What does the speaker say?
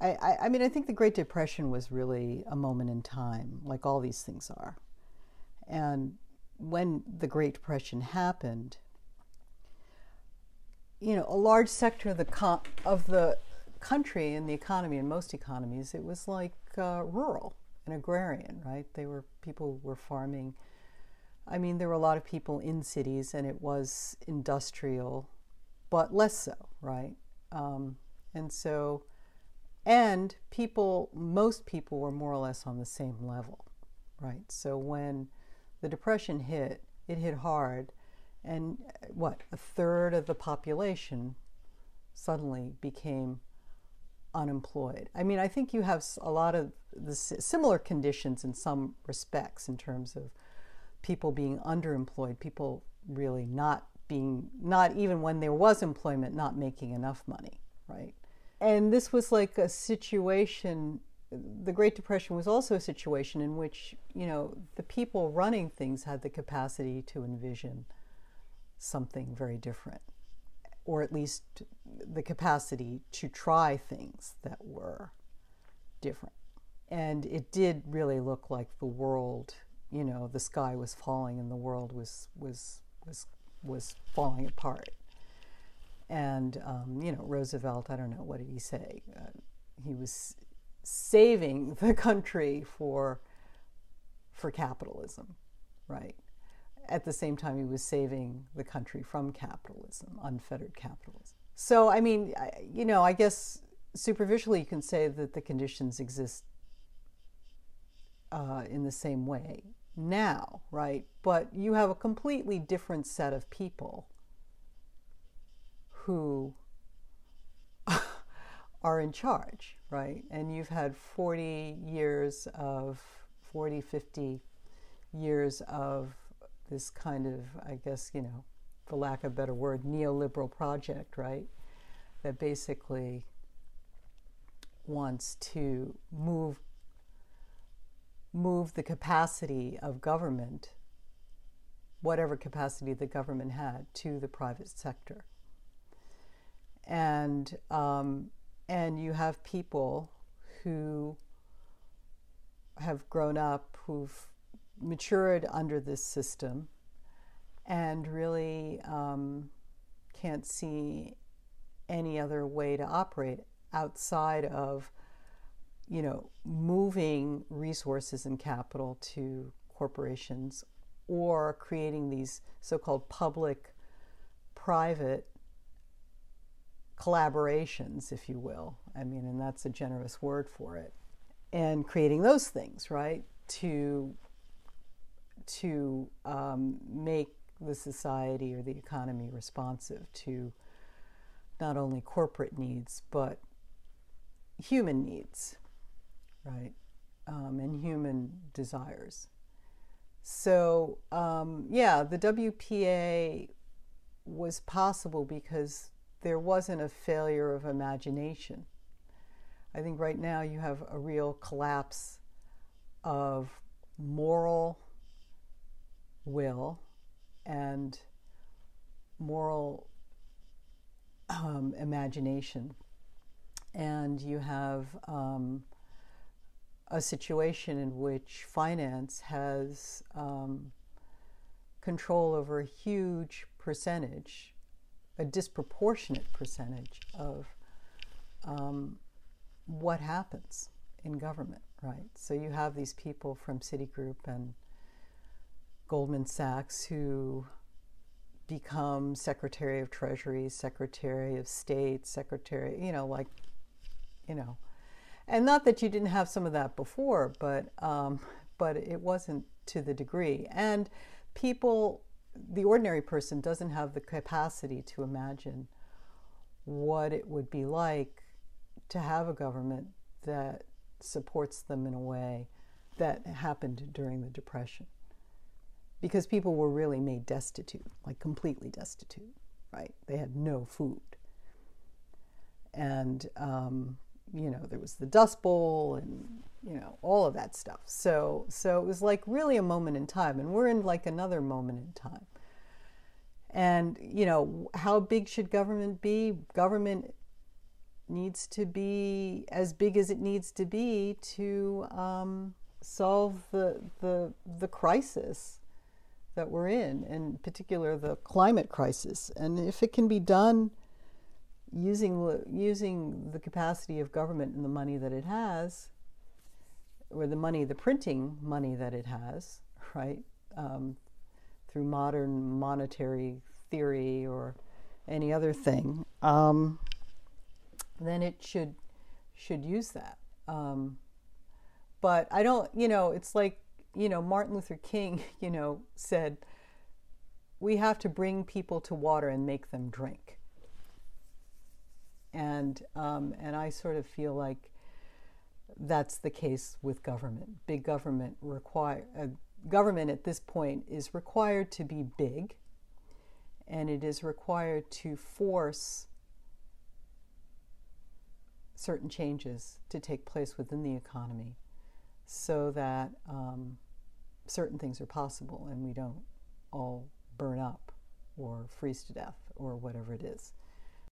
I, I, mean, I think the Great Depression was really a moment in time, like all these things are. And when the Great Depression happened, you know, a large sector of the co- of the country and the economy, in most economies, it was like uh, rural and agrarian, right? They were people were farming. I mean, there were a lot of people in cities, and it was industrial, but less so, right? Um, and so, and people, most people were more or less on the same level, right? So when the depression hit, it hit hard, and uh, what a third of the population suddenly became unemployed. I mean, I think you have a lot of the similar conditions in some respects in terms of people being underemployed, people really not being, not even when there was employment, not making enough money, right? And this was like a situation, the Great Depression was also a situation in which, you know, the people running things had the capacity to envision something very different or at least the capacity to try things that were different. And it did really look like the world, you know, the sky was falling and the world was was was was falling apart. And um, you know, Roosevelt, I don't know what did he say? Uh, he was saving the country for for capitalism, right? at the same time, he was saving the country from capitalism, unfettered capitalism. So, I mean, you know, I guess superficially you can say that the conditions exist uh, in the same way now, right? But you have a completely different set of people who are in charge, right? And you've had 40 years of, 40, 50 years of this kind of, I guess, you know, for lack of a better word, neoliberal project, right? That basically wants to move move the capacity of government, whatever capacity the government had, to the private sector. And um, and you have people who have grown up who've matured under this system and really um, can't see any other way to operate outside of you know moving resources and capital to corporations or creating these so-called public private collaborations if you will i mean and that's a generous word for it and creating those things right to to um, make the society or the economy responsive to not only corporate needs but human needs, right? Um, and human desires. So, um, yeah, the WPA was possible because there wasn't a failure of imagination. I think right now you have a real collapse of moral will and moral um, imagination. And you have um, a situation in which finance has um, control over a huge percentage, a disproportionate percentage of um, what happens in government, right? So you have these people from Citigroup and Goldman Sachs who become Secretary of Treasury, Secretary of State, Secretary, you know, like, you know, and not that you didn't have some of that before, but um, but it wasn't to the degree. And people, the ordinary person, doesn't have the capacity to imagine what it would be like to have a government that supports them in a way that happened during the Depression because people were really made destitute, like completely destitute, right? They had no food. And, um, you know, there was the Dust Bowl and, you know, all of that stuff. So, so it was like really a moment in time. And we're in like another moment in time. And, you know, how big should government be? Government needs to be as big as it needs to be to um, solve the, the, the crisis that we're in, in particular the climate crisis. And if it can be done using, using the capacity of government and the money that it has, or the money, the printing money that it has, right, um, through modern monetary theory or any other thing, um, then it should should use that. Um, but I don't, you know, it's like, you know, Martin Luther King, you know, said, we have to bring people to water and make them drink. And um, and I sort of feel like that's the case with government. Big government require uh, government at this point is required to be big, and it is required to force certain changes to take place within the economy so that um, certain things are possible and we don't all burn up or freeze to death or whatever it is.